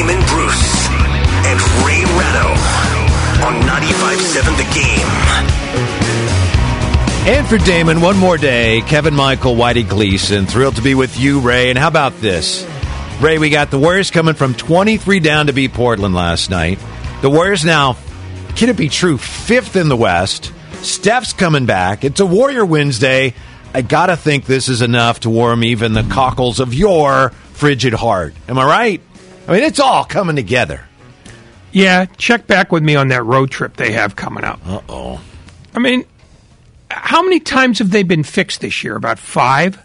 Damon Bruce and Ray Ratto on 95.7 The Game. And for Damon, one more day. Kevin Michael, Whitey Gleason, thrilled to be with you, Ray. And how about this? Ray, we got the Warriors coming from 23 down to beat Portland last night. The Warriors now, can it be true, fifth in the West. Steph's coming back. It's a Warrior Wednesday. I gotta think this is enough to warm even the cockles of your frigid heart. Am I right? I mean, it's all coming together. Yeah, check back with me on that road trip they have coming up. Uh oh. I mean, how many times have they been fixed this year? About five?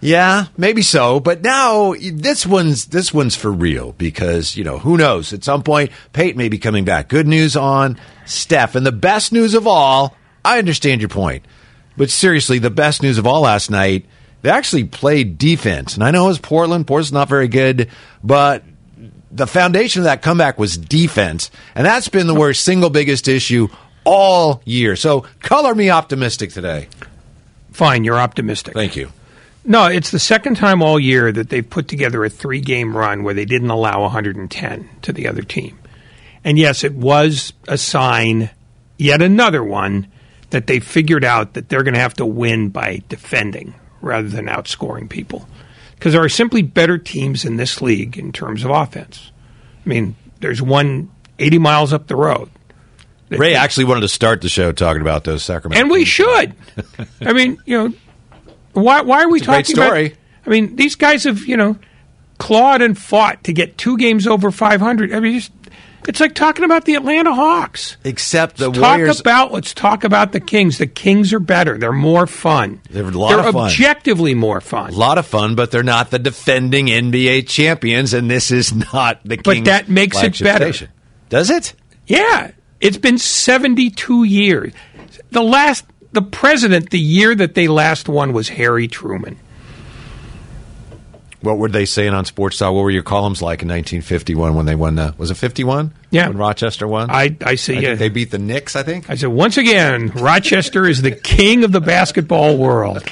Yeah, maybe so. But now this one's this one's for real because you know who knows. At some point, Payton may be coming back. Good news on Steph, and the best news of all. I understand your point, but seriously, the best news of all last night. They actually played defense, and I know it was Portland. Portland's not very good, but the foundation of that comeback was defense, and that's been the worst single biggest issue all year. So color me optimistic today. Fine, you're optimistic. Thank you. No, it's the second time all year that they've put together a three game run where they didn't allow 110 to the other team. And yes, it was a sign, yet another one, that they figured out that they're going to have to win by defending rather than outscoring people. Because there are simply better teams in this league in terms of offense. I mean, there's one 80 miles up the road. Ray actually wanted to start the show talking about those Sacramento. And we should. I mean, you know, why, why are we It's talking story. about? I mean, these guys have, you know, clawed and fought to get two games over 500. I mean, just, it's like talking about the Atlanta Hawks. Except the Let's talk about let's talk about the Kings. The Kings are better. They're more fun. They're a lot They're of fun. objectively more fun. a lot of fun, but they're not the defending NBA champions, and this is not the But Kings that makes it better. station. Does it? Yeah, it's been 72 years. The last the president the year that they last won was Harry Truman. What were they saying on Sports Talk? What were your columns like in 1951 when they won the? Was it 51? Yeah. when Rochester won. I I see I yeah. they beat the Knicks. I think I said, once again, Rochester is the king of the basketball world.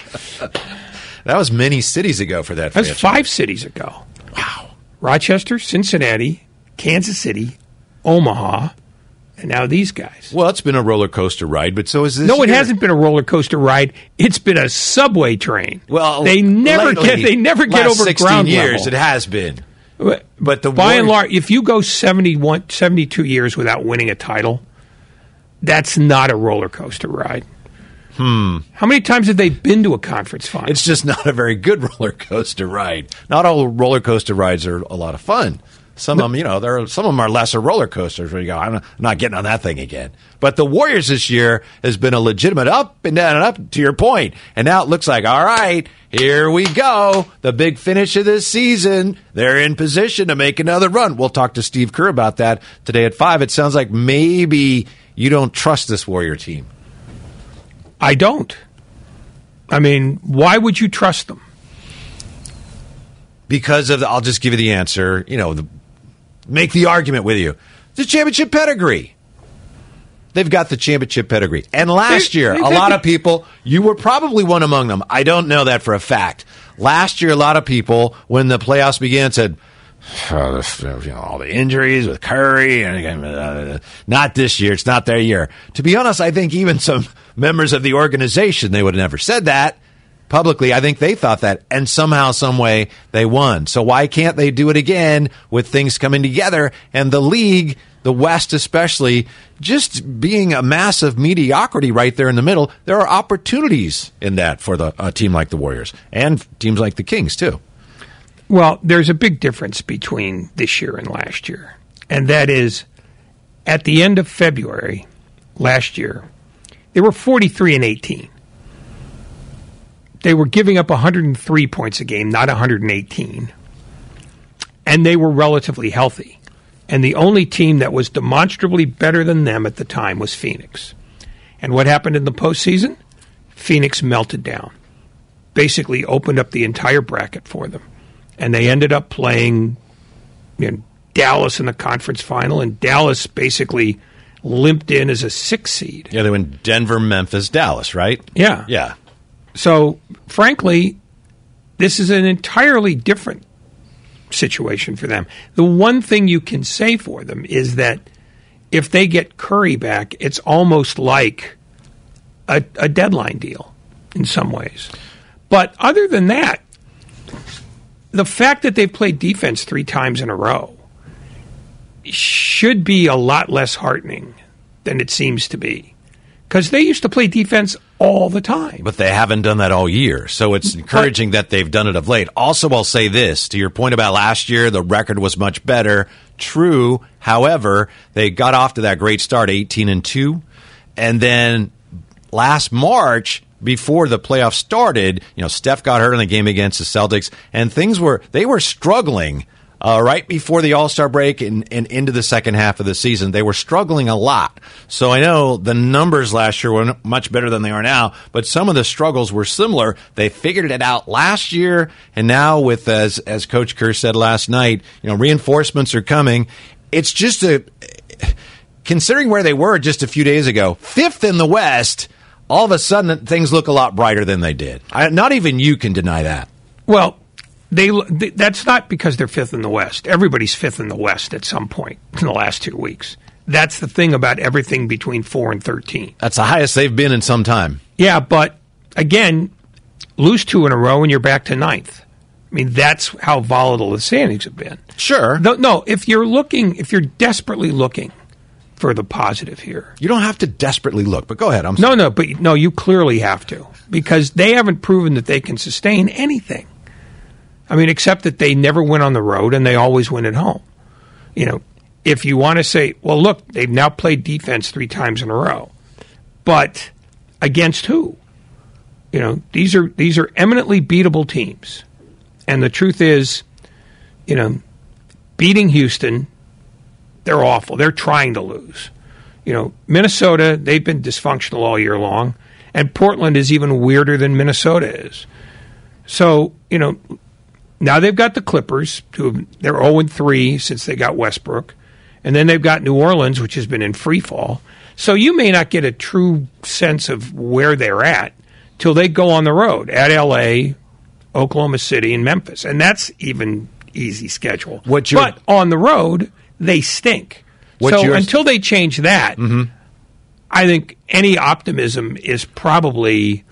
that was many cities ago for that. That's franchise. five cities ago. Wow. Rochester, Cincinnati, Kansas City, Omaha, and now these guys. Well, it's been a roller coaster ride, but so is this. No, it hasn't been a roller coaster ride. It's been a subway train. Well, they never lately, get they never get over 16 ground years. level. It has been. But But the by and large, if you go 71, 72 years without winning a title, that's not a roller coaster ride. Hmm. How many times have they been to a conference final? It's just not a very good roller coaster ride. Not all roller coaster rides are a lot of fun. Some of them, you know, there are, some of them are lesser roller coasters where you go, I'm not, getting on that thing again. But the Warriors this year has been a legitimate up and down and up to your point. And now it looks like, all right, here we go. The big finish of this season. They're in position to make another run. We'll talk to Steve Kerr about that today at five. It sounds like maybe you don't trust this Warrior team. I don't. I mean, why would you trust them? because of the, I'll just give you the answer. You know, the, make the argument with you. The championship pedigree. they've got the championship pedigree. And last year, a lot of people, you were probably one among them. I don't know that for a fact. Last year, a lot of people, when the playoffs began, said, oh, this, you know, all the injuries with Curry, and uh, not this year. It's not their year. To be honest, I think even some members of the organization they would have never said that publicly. I think they thought that, and somehow, some way, they won. So why can't they do it again with things coming together and the league? The West, especially, just being a massive mediocrity right there in the middle, there are opportunities in that for the a team like the Warriors and teams like the Kings too. Well, there's a big difference between this year and last year. And that is at the end of February last year, they were 43 and 18. They were giving up 103 points a game, not 118. And they were relatively healthy. And the only team that was demonstrably better than them at the time was Phoenix. And what happened in the postseason? Phoenix melted down basically opened up the entire bracket for them. And they ended up playing you know, Dallas in the conference final, and Dallas basically limped in as a six seed. Yeah, they went Denver, Memphis, Dallas, right? Yeah. Yeah. So, frankly, this is an entirely different situation for them. The one thing you can say for them is that if they get Curry back, it's almost like a, a deadline deal in some ways. But other than that, the fact that they've played defense three times in a row should be a lot less heartening than it seems to be. Because they used to play defense all the time. But they haven't done that all year. So it's encouraging that they've done it of late. Also, I'll say this to your point about last year, the record was much better. True. However, they got off to that great start, 18 and 2. And then last March, before the playoffs started, you know, Steph got hurt in the game against the Celtics, and things were, they were struggling. Uh, right before the All Star break and, and into the second half of the season, they were struggling a lot. So I know the numbers last year were much better than they are now, but some of the struggles were similar. They figured it out last year, and now with as as Coach Kerr said last night, you know, reinforcements are coming. It's just a considering where they were just a few days ago, fifth in the West. All of a sudden, things look a lot brighter than they did. I, not even you can deny that. Well, they, they that's not because they're fifth in the West. Everybody's fifth in the West at some point in the last two weeks. That's the thing about everything between four and thirteen. That's the highest they've been in some time. Yeah, but again, lose two in a row and you're back to ninth. I mean, that's how volatile the standings have been. Sure. No, no. If you're looking, if you're desperately looking for the positive here, You don't have to desperately look, but go ahead. I'm no, no, but no, you clearly have to because they haven't proven that they can sustain anything. I mean, except that they never win on the road and they always win at home. You know, if you want to say, well, look, they've now played defense three times in a row, but against who? You know, these are these are eminently beatable teams, and the truth is, you know, beating Houston, they're awful. They're trying to lose. You know, Minnesota, they've been dysfunctional all year long, and Portland is even weirder than Minnesota is. So, you know, now they've got the Clippers, who they're 0 3 since they got Westbrook. And then they've got New Orleans, which has been in free fall. So you may not get a true sense of where they're at till they go on the road at LA, Oklahoma City, and Memphis. And that's even easy schedule. What but on the road, they stink. So until they change that, I think any optimism is probably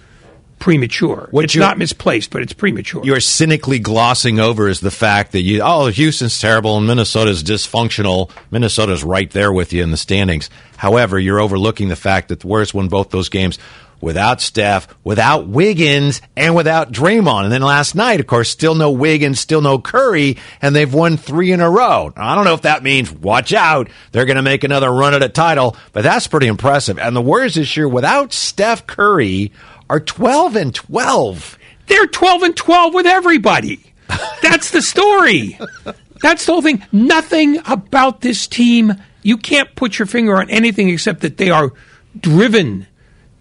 premature. What it's not misplaced, but it's premature. you're cynically glossing over is the fact that you oh Houston's terrible and Minnesota's dysfunctional. Minnesota's right there with you in the standings. However, you're overlooking the fact that the Warriors won both those games without Steph, without Wiggins, and without Draymond. And then last night, of course, still no Wiggins, still no Curry, and they've won three in a row. Now, I don't know if that means watch out, they're going to make another run at a title, but that's pretty impressive. And the Warriors this year, without Steph Curry, are 12 and 12. They're 12 and 12 with everybody. That's the story. That's the whole thing. Nothing about this team, you can't put your finger on anything except that they are driven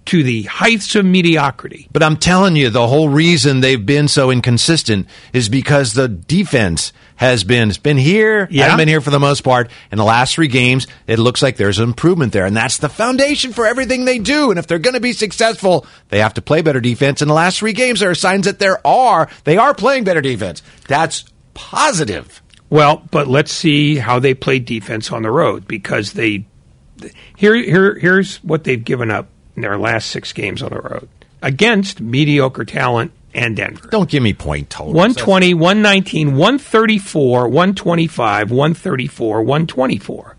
to the heights of mediocrity. But I'm telling you, the whole reason they've been so inconsistent is because the defense has been it's been here, Yeah. hasn't been here for the most part. In the last three games, it looks like there's improvement there, and that's the foundation for everything they do. And if they're going to be successful, they have to play better defense. In the last three games, there are signs that there are they are playing better defense. That's positive. Well, but let's see how they play defense on the road because they here here here's what they've given up in their last 6 games on the road against mediocre talent and Denver. Don't give me point totals. 120, 119, 134, 125, 134, 124.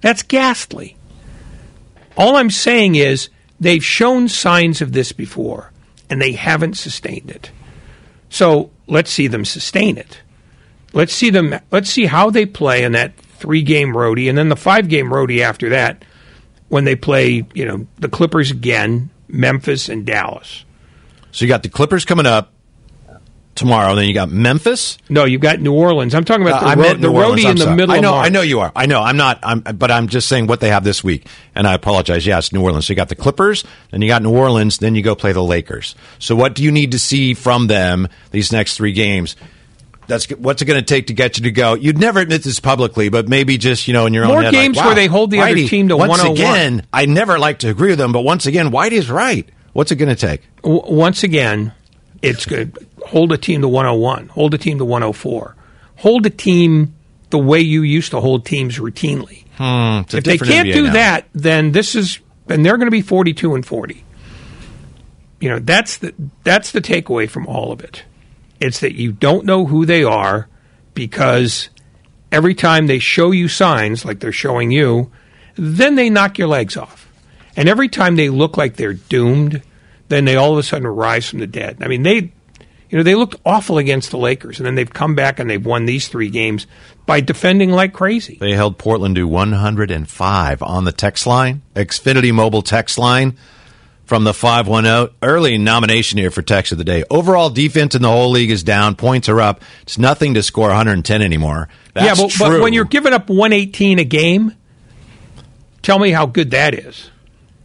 That's ghastly. All I'm saying is they've shown signs of this before and they haven't sustained it. So let's see them sustain it. Let's see them. Let's see how they play in that three-game roadie, and then the five-game roadie after that, when they play, you know, the Clippers again, Memphis, and Dallas. So you got the Clippers coming up tomorrow. Then you got Memphis. No, you've got New Orleans. I'm talking about the, Uh, I ro- the roadie in the sorry. middle. I know. I know you are. I know. I'm not. I'm, but I'm just saying what they have this week. And I apologize. Yes, New Orleans. So you got the Clippers, then you got New Orleans, then you go play the Lakers. So what do you need to see from them these next three games? That's what's it going to take to get you to go. You'd never admit this publicly, but maybe just you know in your More own head, games like, where they hold the other Whitey, team to once 101. again. I never like to agree with them, but once again, Whitey's right. What's it going to take? W- once again, it's good. Hold a team to 101. Hold a team to 104. Hold a team the way you used to hold teams routinely. Hmm, a if they can't NBA do now. that, then this is and they're going to be 42 and 40. You know, that's the that's the takeaway from all of it. It's that you don't know who they are because every time they show you signs like they're showing you, then they knock your legs off. And every time they look like they're doomed, then they all of a sudden rise from the dead. I mean, they you know, they looked awful against the Lakers and then they've come back and they've won these 3 games by defending like crazy. They held Portland to 105 on the text line, Xfinity mobile text line from the 510. Early nomination here for text of the day. Overall defense in the whole league is down. Points are up. It's nothing to score 110 anymore. That's yeah, but, but when you're giving up 118 a game, tell me how good that is.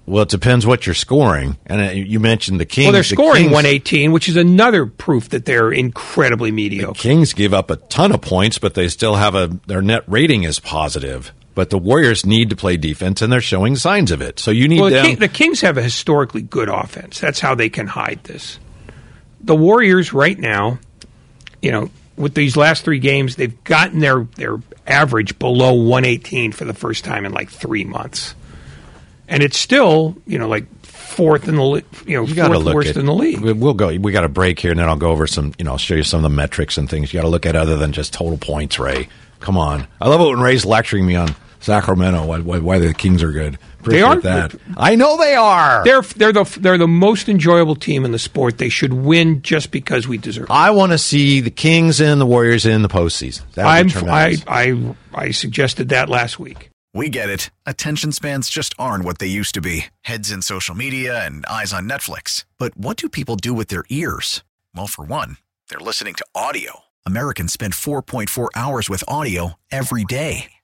well, it depends what you're scoring. And uh, you mentioned the Kings. Well, they're The scoring Kings- 118, which is another proof that they're incredibly mediocre. The Kings give up a ton of points, but they still have a their net rating is positive. But the Warriors need to play defense, and they're showing signs of it. So you need Well, the, them. King, the Kings have a historically good offense. That's how they can hide this. The Warriors right now, you know, with these last three games, they've gotten their their average below 118 for the first time in like three months, and it's still you know like fourth in the li- you know You fourth worst at, in the league. we- We'll go. We got a break here, and then I'll go over some. You know, I'll show you some of the metrics and things you got to look at other than just total points. Ray, come on. I love it when Ray's lecturing me on Sacramento why, why, why the Kings are good. Appreciate are that. I know they are. They're they're the they're the most enjoyable team in the sport. They should win just because we deserve. it. I want to see the Kings and the Warriors in the postseason. That I'm I. I I suggested that last week. We get it. Attention spans just aren't what they used to be heads in social media and eyes on Netflix. But what do people do with their ears? Well, for one, they're listening to audio. Americans spend 4.4 hours with audio every day.